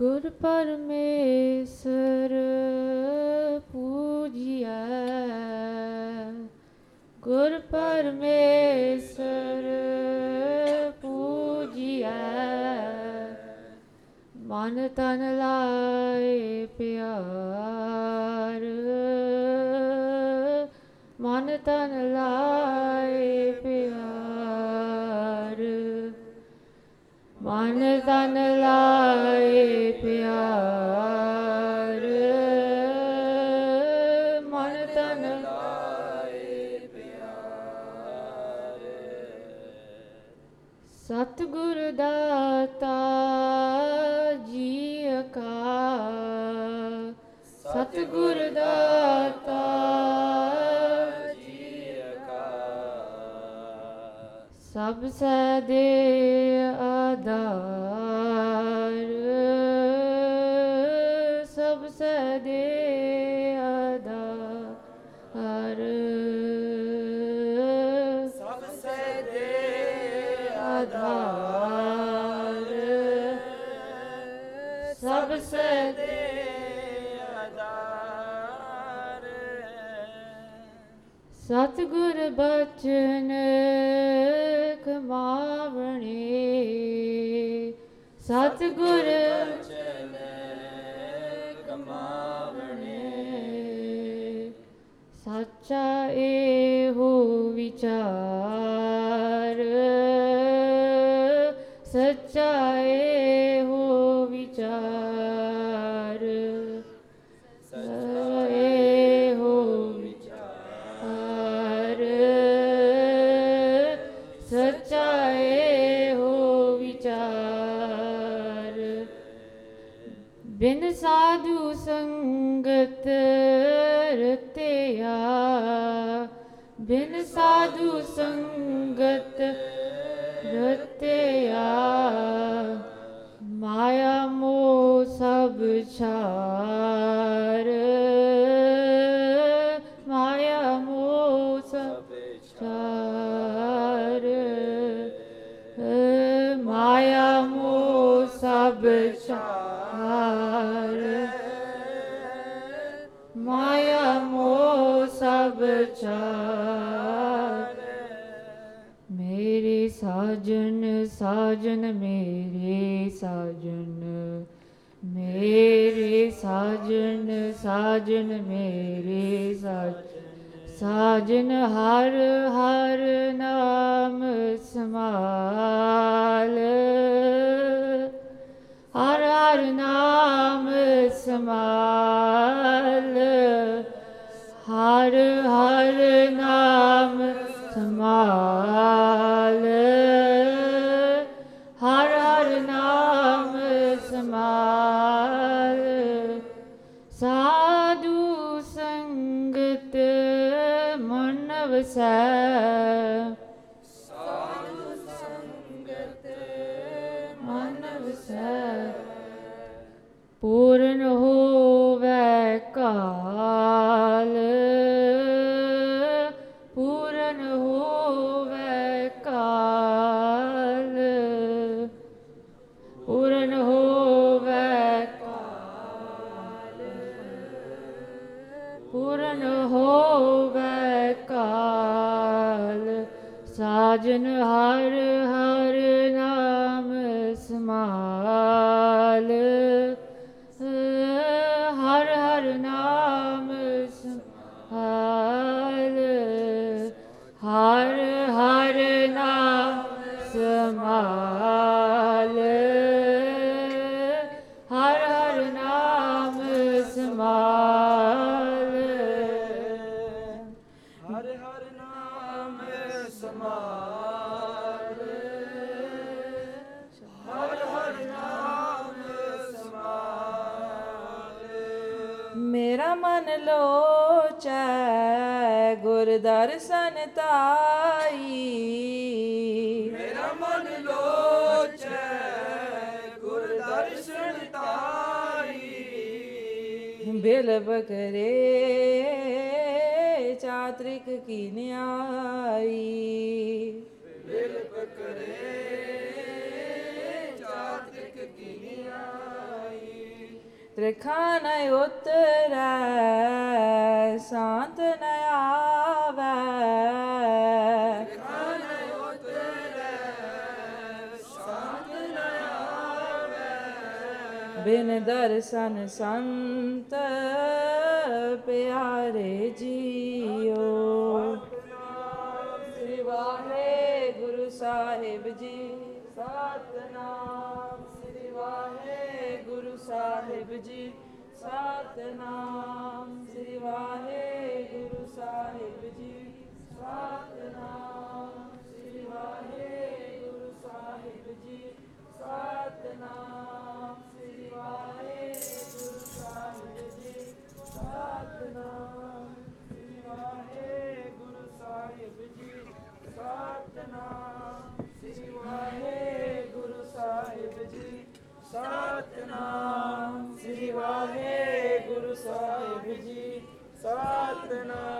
ਗੁਰ ਪਰਮੇਸ਼ਰ ਪੂਜੀਐ। ਗੁਰ ਪਰਮੇਸ਼ਰ ਪੂਜੀਐ। ਮਨ ਤਨ ਲਾਏ ਪਿਆਰ। ਮਨ ਤਨ ਲਾਏ ਪਿਆਰ। ਮਨ ਤਨ ਲਾਏ ਸਤਿਗੁਰ ਦਾਤਾ ਜੀ ਕਾ ਸਤਿਗੁਰ ਦਾਤਾ ਸਭ ਸੈ ਦੇ ਆਧਾਰ। ਸਭ ਸੈ ਦੇ ਆਧਾਰ। ਸਭ ਸੇ ਦੇ ਆਧਾਰ। ਸਤਿਗੁਰ ਬਚਨ ਕਮਾਵਣੇ ਸਤਿਗੁਰ ਚਲ ਕਮਾਵਣੇ ਸੱਚਾ ਇਹੋ ਵਿਚਾਰ। ਸੱਚਾ ਇਹੋ ਵਿਚਾਰ। ਬਿਨ ਸਾਧੂ ਸੰਗਤ ਰਤਿਆ। ਬਿਨ ਸਾਧੂ ਸੰਗਤ ਰਤਿਆ। ਮਾਇਆ ਮੋਹ ਸਭ ਛਾਰ। ਮਾਇਆ ਮੋਹ ਸਭ ਛਾਰ। ਮਾਇਆ ਮੋਹ ਸਭ ਛਾਰ। ਸਾਜਨ ਸਾਜਨ ਮੇਰੇ ਸਾਜਨ ਮੇਰੇ ਸਾਜਨ ਸਾਜਨ ਮੇਰੇ ਸਾਜਨ। ਸਾਜਨ ਹਰ ਹਰ ਨਾਮ ਸਮਾਲ ਹਰ ਹਰ ਨਾਮ ਸਮਾਲ ਹਰ ਹਰ ਨਾਮ ਸਮਾਲ ਮਨ ਵਸੈ ਸਾਧੂ ਸੰਗਤ ਮਨ ਵਸੈ ਪੂਰਨ ਹੋਵੈ ਕਾਲ। ਸਾਜਨ ਹਰ ਹਰ ਨਾਮ ਸਮਾਲ। ਮੇਰਾ ਮਨ ਲੋਚੈ ਗੁਰ ਦਰਸ਼ਨ ਤਾਈ। ਮੇਰਾ ਮਨ ਲੋਚੈ ਗੁਰ ਦਰਸ਼ਨ ਤਾਈ। ਬਿਲ ਬਕਰੇ ਚਾਤ੍ਰਿਕ ਕੀ ਨਿਆਈ। ਬਿਲ ਪਕਰੇ ਰਖਾ ਨ ਉਤਰੈ ਸ਼ਾਂਤ ਨ ਆਵੈ। ਬਿਨ ਦਰਸ਼ਨ ਸੰਤ ਪਿਆਰੇ ਜੀਓ। ਸ੍ਰੀ ਵਾਹਿਗੁਰੂ ਸਾਹਿਬ ਜੀ। ਸਤਨਾਮ ਸਾਹਿਬ ਜੀ, ਸਤਨਾਮ ਸ੍ਰੀ ਵਾਹਿਗੁਰੂ ਸਾਹਿਬ ਜੀ। ਸਤਨਾਮ ਸ੍ਰੀ ਵਾਹਿਗੁਰੂ ਸਾਹਿਬ ਜੀ। ਸਤਨਾਮ ਸ੍ਰੀ ਵਾਹਿਗੁਰੂ ਸਾਹਿਬ ਜੀ। ਸਤਨਾਮ ਸ੍ਰੀ ਵਾਹਿਗੁਰੂ ਸਾਹਿਬ ਜੀ। ਸਤਨਾਮ ਸ੍ਰੀ ਵਾਹਿਗੁਰੂ ਸਾਹਿਬ ਜੀ। Satnam then uh,